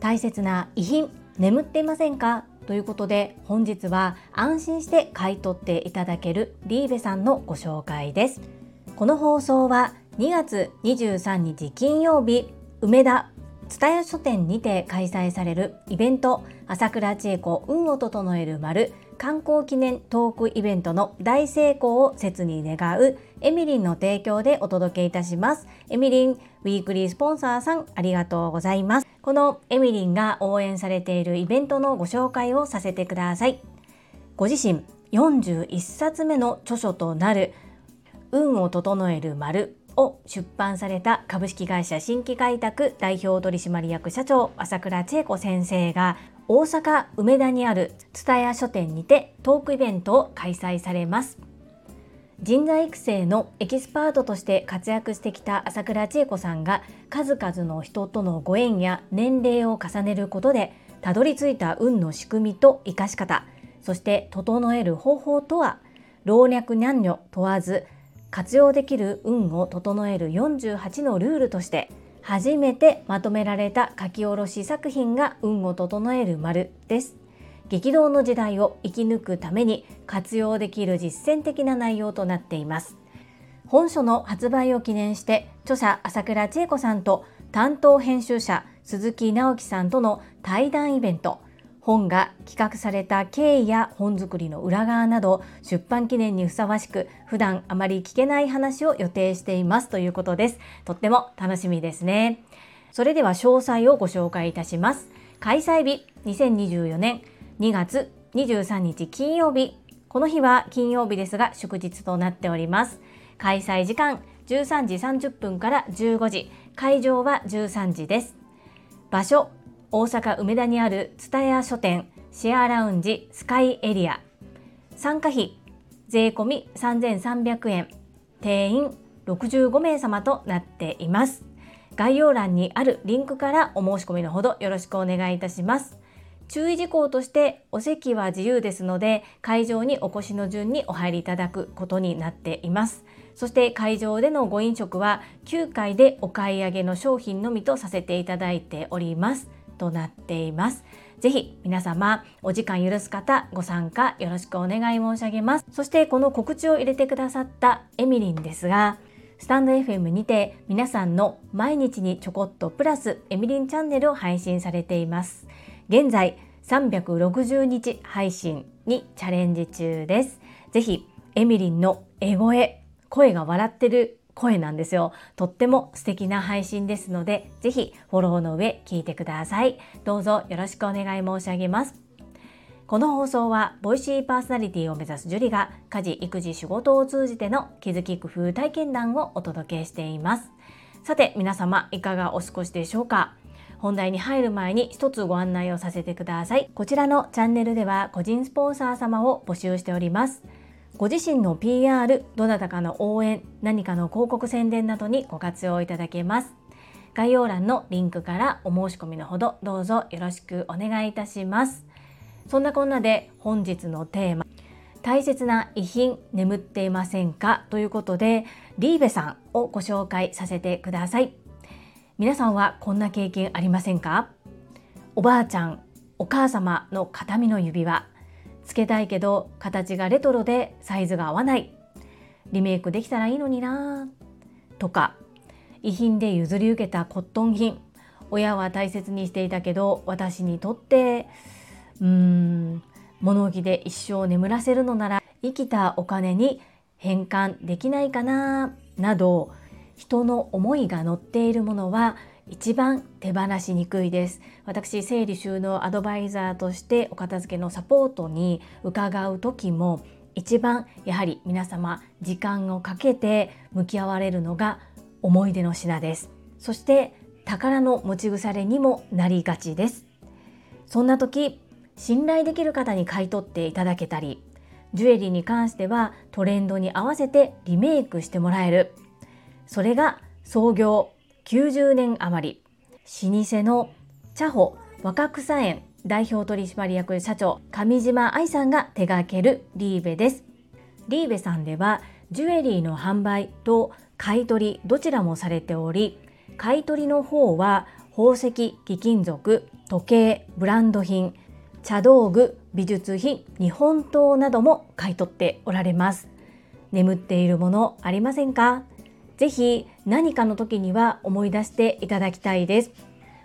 大切な遺品眠っていませんか？ということで本日は安心して買い取っていただけるリーベさんのご紹介です。この放送は2月23日金曜日梅田蔦屋書店にて開催されるイベント朝倉千恵子運を整える丸観光記念トークイベントの大成功を切に願うエミリンの提供でお届けいたします。エミリンウィークリースポンサーさんありがとうございます。このエミリンが応援されているイベントのご紹介をさせてください。ご自身41冊目の著書となる運を整える丸を出版された株式会社新規開拓代表取締役社長朝倉千恵子先生が大阪梅田にある蔦屋書店にてトークイベントを開催されます。人材育成のエキスパートとして活躍してきた朝倉千恵子さんが数々の人とのご縁や年齢を重ねることでたどり着いた運の仕組みと生かし方そして整える方法とは老若男女問わず活用できる運を整える48のルールとして初めてまとめられた書き下ろし作品が運を整える丸です。激動の時代を生き抜くために活用できる実践的な内容となっています。本書の発売を記念して著者朝倉千恵子さんと担当編集者鈴木直樹さんとの対談イベント本が企画された経緯や本作りの裏側など出版記念にふさわしく普段あまり聞けない話を予定していますということです。とっても楽しみですね。それでは詳細をご紹介いたします。開催日2024年2月23日金曜日。この日は金曜日ですが祝日となっております。開催時間13時30分から15時、会場は13時です。場所大阪梅田にある蔦屋書店シェアラウンジスカイエリア。参加費税込3300円。定員65名様となっています。概要欄にあるリンクからお申し込みのほどよろしくお願いいたします。注意事項としてお席は自由ですので会場にお越しの順にお入りいただくことになっています。そして会場でのご飲食は9回でお買い上げの商品のみとさせていただいております。となっています。ぜひ皆様お時間許す方ご参加よろしくお願い申し上げます。そしてこの告知を入れてくださったエミリンですが、スタンド FM にて皆さんの毎日にちょこっとプラスエミリンチャンネルを配信されています。現在360日配信にチャレンジ中です。ぜひエミリンのエ声、声が笑ってる声なんですよ。とっても素敵な配信ですので、ぜひフォローの上聞いてください。どうぞよろしくお願い申し上げます。この放送は、ボイシーパーソナリティを目指す樹里が、家事、育児、仕事を通じての気づき工夫体験談をお届けしています。さて、皆様、いかがお過ごしでしょうか？本題に入る前に一つご案内をさせてください。こちらのチャンネルでは個人スポンサー様を募集しております。ご自身の PR、どなたかの応援、何かの広告宣伝などにご活用いただけます。概要欄のリンクからお申し込みのほどどうぞよろしくお願いいたします。そんなこんなで本日のテーマ、大切な遺品眠っていませんか？ということで、リーベさんをご紹介させてください。皆さんはこんな経験ありませんか？おばあちゃん、お母様の形見の指輪、つけたいけど形がレトロでサイズが合わない。リメイクできたらいいのにな。とか遺品で譲り受けたコットン品。親は大切にしていたけど私にとってうーん物置で一生眠らせるのなら生きたお金に変換できないかな。など人の思いが乗っているものは一番手放しにくいです。私整理収納アドバイザーとしてお片付けのサポートに伺う時も一番やはり皆様時間をかけて向き合われるのが思い出の品です。そして宝の持ち腐れにもなりがちです。そんな時信頼できる方に買い取っていただけたりジュエリーに関してはトレンドに合わせてリメイクしてもらえる。それが創業90年余り。老舗の茶穂若草園代表取締役社長上島愛さんが手掛けるリーベです。リーベさんではジュエリーの販売と買取どちらもされており買取の方は宝石貴金属時計ブランド品茶道具美術品日本刀なども買い取っておられます。眠っているものありませんか？ぜひ何かの時には思い出していただきたいです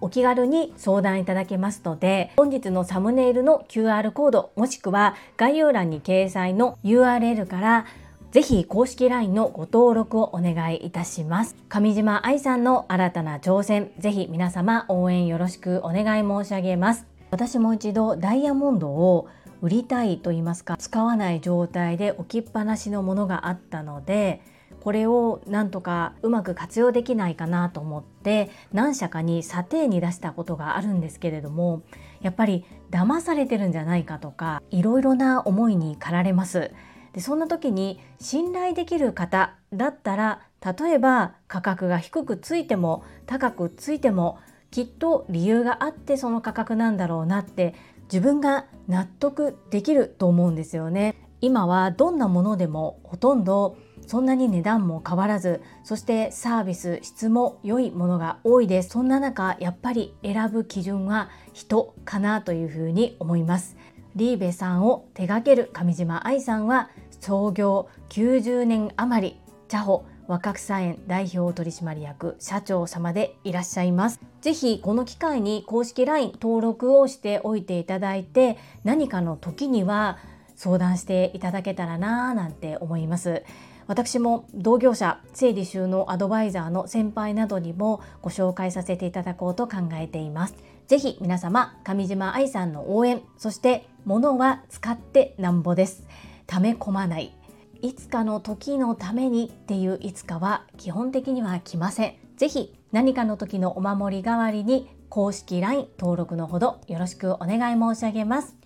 お気軽に相談いただけますので本日のサムネイルの QR コードもしくは概要欄に掲載の URL からぜひ公式 LINE のご登録をお願いいたします。上島愛さんの新たな挑戦、ぜひ皆様応援よろしくお願い申し上げます。私も一度ダイヤモンドを売りたいと言いますか使わない状態で置きっぱなしのものがあったのでこれをなんとかうまく活用できないかなと思って何社かに査定に出したことがあるんですけれどもやっぱり騙されてるんじゃないかとかいろいろな思いに駆られます。でそんな時に信頼できる方だったら例えば価格が低くついても高くついてもきっと理由があってその価格なんだろうなって自分が納得できると思うんですよね。今はどんなものでもほとんどそんなに値段も変わらずそしてサービス質も良いものが多いですそんな中やっぱり選ぶ基準は人かなというふうに思いますリーベさんを手掛ける上島愛さんは創業90年余り茶穂若草園代表取締役社長様でいらっしゃいます。ぜひこの機会に公式 LINE 登録をしておいていただいて何かの時には相談していただけたらなぁなんて思います。私も同業者整理収納アドバイザーの先輩などにもご紹介させていただこうと考えています。ぜひ皆様上島愛さんの応援そして物は使ってなんぼです。溜め込まないいつかの時のためにっていういつかは基本的には来ませんぜひ何かの時のお守り代わりに公式 LINE 登録のほどよろしくお願い申し上げます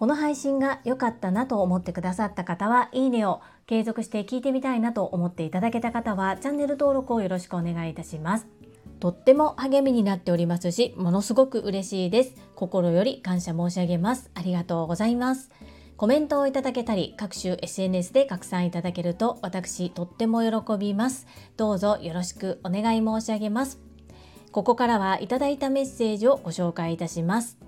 この配信が良かったなと思ってくださった方はいいねを継続して聞いてみたいなと思っていただけた方はチャンネル登録をよろしくお願いいたしますとっても励みになっておりますしものすごく嬉しいです心より感謝申し上げますありがとうございますコメントをいただけたり、各種 SNS で拡散いただけると私とっても喜びます。どうぞよろしくお願い申し上げます。ここからはいただいたメッセージをご紹介いたします。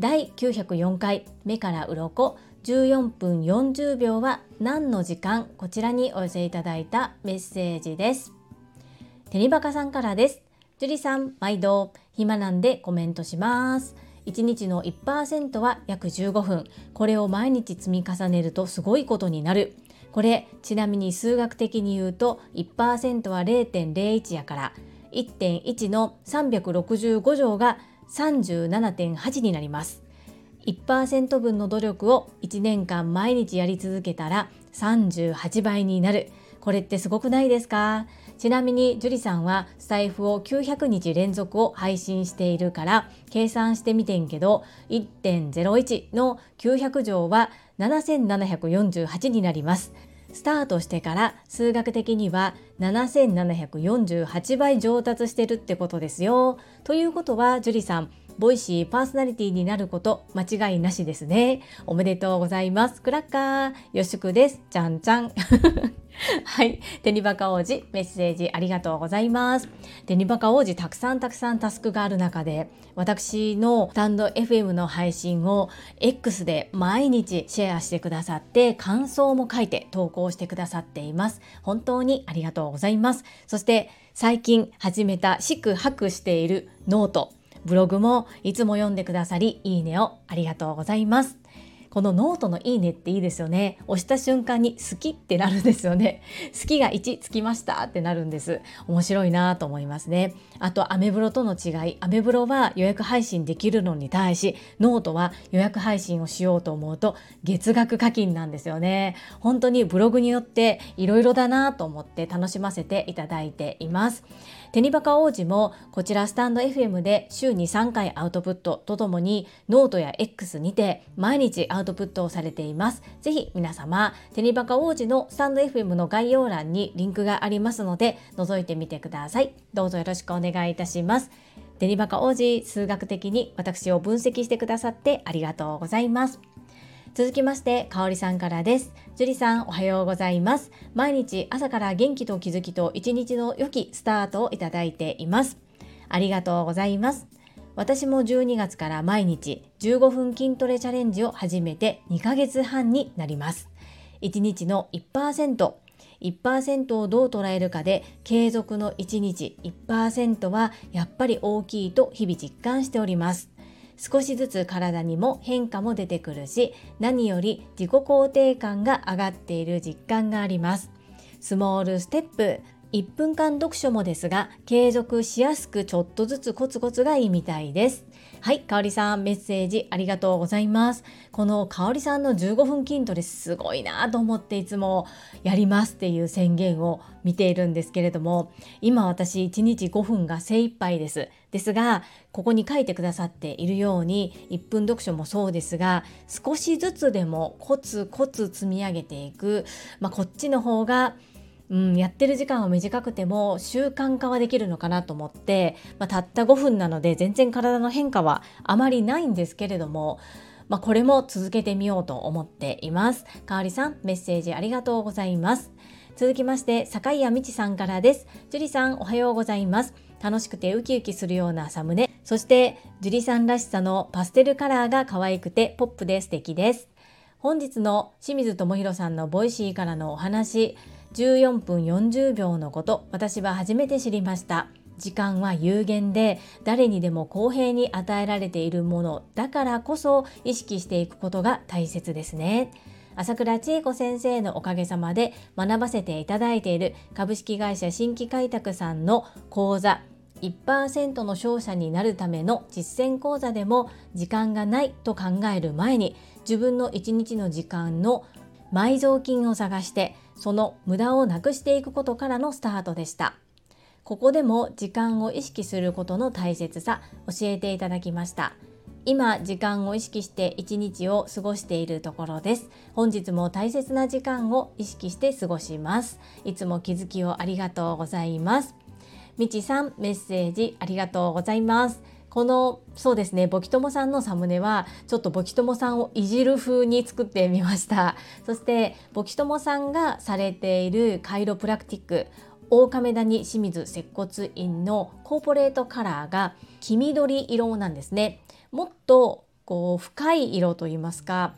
第904回目から鱗14分40秒は何の時間こちらにお寄せいただいたメッセージです。テニバカさんからです。樹里さん、毎度暇なんでコメントします。1日の1%は約15分これを毎日積み重ねるとすごいことになるこれちなみに数学的に言うと1%は0.01やから1.1の365乗が37.8になります。1%分の努力を1年間毎日やり続けたら38倍になる。これってすごくないですか？ちなみに樹里さんはスタイフを900日連続を配信しているから計算してみてんけど1.01の900乗は7748になります。スタートしてから数学的には7748倍上達してるってことですよ。ということは樹里さんボイシーパーソナリティになること間違いなしですね。おめでとうございます。クラッカー、よしくです。ちゃんちゃん。はい。テニバカ王子、メッセージありがとうございます。テニバカ王子、たくさんたくさんタスクがある中で、私のスタンド FM の配信を X で毎日シェアしてくださって、感想も書いて投稿してくださっています。本当にありがとうございます。そして、最近始めた、四苦八苦しているノート。ブログもいつも読んでくださり、いいねをありがとうございます。このノートのいいねっていいですよね。押した瞬間に好きってなるんですよね。好きが1つきましたってなるんです。面白いなと思いますね。あと、アメブロとの違い。アメブロは予約配信できるのに対し、ノートは予約配信をしようと思うと月額課金なんですよね。本当にブログによっていろいろだなと思って楽しませていただいています。テニバカ王子もこちらスタンド FM で週に3回アウトプットとともにノートや X にて毎日アウトプットをされています。ぜひ皆様、テニバカ王子のスタンド FM の概要欄にリンクがありますので覗いてみてください。どうぞよろしくお願いいたします。テニバカ王子数学的に私を分析してくださってありがとうございます。続きましてかおりさんからです。樹里さんおはようございます。毎日朝から元気と気づきと一日の良きスタートをいただいています。ありがとうございます。私も12月から毎日15分筋トレチャレンジを始めて2ヶ月半になります。1日の1% 1%をどう捉えるかで継続の1日1%はやっぱり大きいと日々実感しております。少しずつ体にも変化も出てくるし何より自己肯定感が上がっている実感があります。スモールステップ1分間読書もですが継続しやすくちょっとずつコツコツがいいみたいです。はい、かおりさんメッセージありがとうございます。このかおりさんの15分筋トレすごいなと思っていつもやりますっていう宣言を見ているんですけれども今私1日5分が精一杯です。ですがここに書いてくださっているように1分読書もそうですが少しずつでもコツコツ積み上げていく、まあ、こっちの方がうん、やってる時間は短くても習慣化はできるのかなと思って、まあ、たった5分なので全然体の変化はあまりないんですけれども、まあ、これも続けてみようと思っています。かわりさん、メッセージありがとうございます。続きまして、坂井谷美智さんからです。樹里さん、おはようございます。楽しくてウキウキするようなサムネ。そして、樹里さんらしさのパステルカラーが可愛くてポップで素敵です。本日の清水智弘さんのボイシーからのお話、14分40秒のこと私は初めて知りました。時間は有限で誰にでも公平に与えられているものだからこそ意識していくことが大切ですね。朝倉千恵子先生のおかげさまで学ばせていただいている株式会社新規開拓さんの講座1%の勝者になるための実践講座でも時間がないと考える前に自分の1日の時間の埋蔵金を探してその無駄をなくしていくことからのスタートでした。ここでも時間を意識することの大切さ教えていただきました。今時間を意識して一日を過ごしているところです。本日も大切な時間を意識して過ごします。いつも気づきをありがとうございます。みちさんメッセージありがとうございます。このそうですねボキトモさんのサムネはちょっとボキトモさんをいじる風に作ってみました。そしてボキトモさんがされているカイロプラクティック大亀谷清水接骨院のコーポレートカラーが黄緑色なんですね。もっとこう深い色といいますか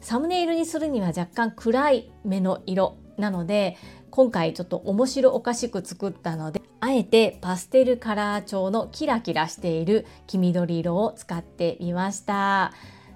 サムネイルにするには若干暗い目の色なので今回ちょっと面白おかしく作ったのであえてパステルカラー調のキラキラしている黄緑色を使ってみました。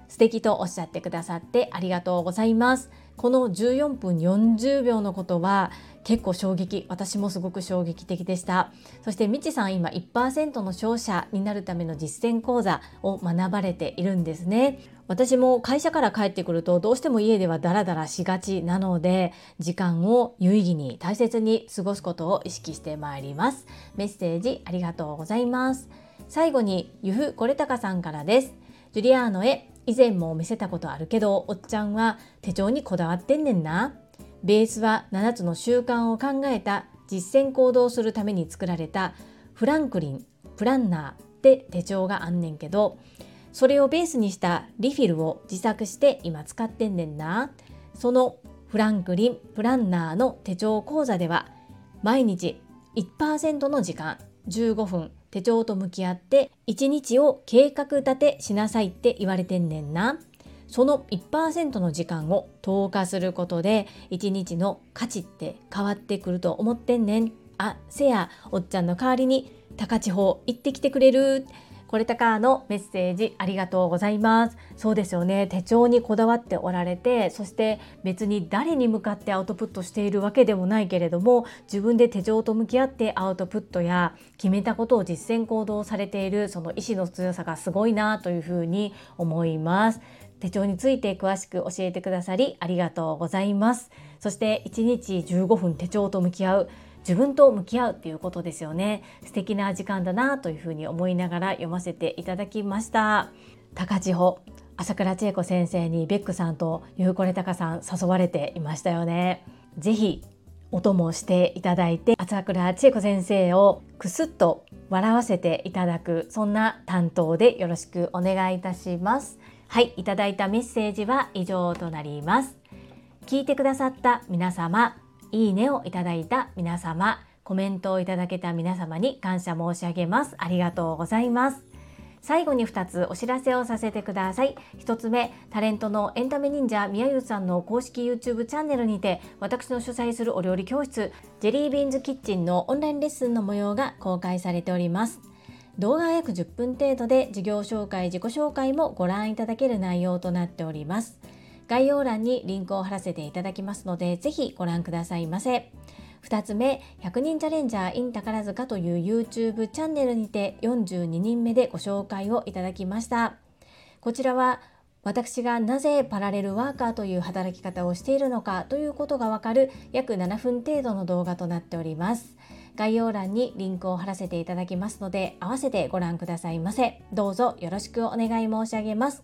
素敵とおっしゃってくださってありがとうございます。この14分40秒のことは結構衝撃私もすごく衝撃的でした。そしてみちさん今1%の勝者になるための実践講座を学ばれているんですね。私も会社から帰ってくるとどうしても家ではダラダラしがちなので時間を有意義に大切に過ごすことを意識してまいります。メッセージありがとうございます。最後にゆふこれたかさんからです。ジュリアーノへ以前も見せたことあるけどおっちゃんは手帳にこだわってんねんな。ベースは7つの習慣を考えた実践行動するために作られたフランクリンプランナーって手帳があんねんけどそれをベースにしたリフィルを自作して今使ってんねんな。そのフランクリンプランナーの手帳講座では毎日1%の時間15分手帳と向き合って1日を計画立てしなさいって言われてんねんな。その1%の時間を投下することで1日の価値って変わってくると思ってんねん。あせやおっちゃんの代わりに高千穂行ってきてくれる。これたかのメッセージありがとうございます。そうですよね。手帳にこだわっておられてそして別に誰に向かってアウトプットしているわけでもないけれども自分で手帳と向き合ってアウトプットや決めたことを実践行動されているその意志の強さがすごいなというふうに思います。手帳について詳しく教えてくださりありがとうございます。そして1日15分手帳と向き合う。自分と向き合うっていうことですよね。素敵な時間だなというふうに思いながら読ませていただきました。高千穂朝倉千恵子先生にベックさんとゆうこれたかさん誘われていましたよね。ぜひお供していただいて朝倉千恵子先生をくすっと笑わせていただくそんな担当でよろしくお願いいたします。はいいただいたメッセージは以上となります。聞いてくださった皆様いいねをいただいた皆様コメントをいただけた皆様に感謝申し上げます。ありがとうございます。最後に2つお知らせをさせてください。1つ目タレントのエンタメ忍者宮ゆさんの公式 YouTube チャンネルにて私の主催するお料理教室ジェリービーンズキッチンのオンラインレッスンの模様が公開されております。動画は約10分程度で事業紹介自己紹介もご覧いただける内容となっております。概要欄にリンクを貼らせていただきますので、ぜひご覧くださいませ。2つ目、100人チャレンジャー in 宝塚という YouTube チャンネルにて42人目でご紹介をいただきました。こちらは私がなぜパラレルワーカーという働き方をしているのかということがわかる約7分程度の動画となっております。概要欄にリンクを貼らせていただきますので、合わせてご覧くださいませ。どうぞよろしくお願い申し上げます。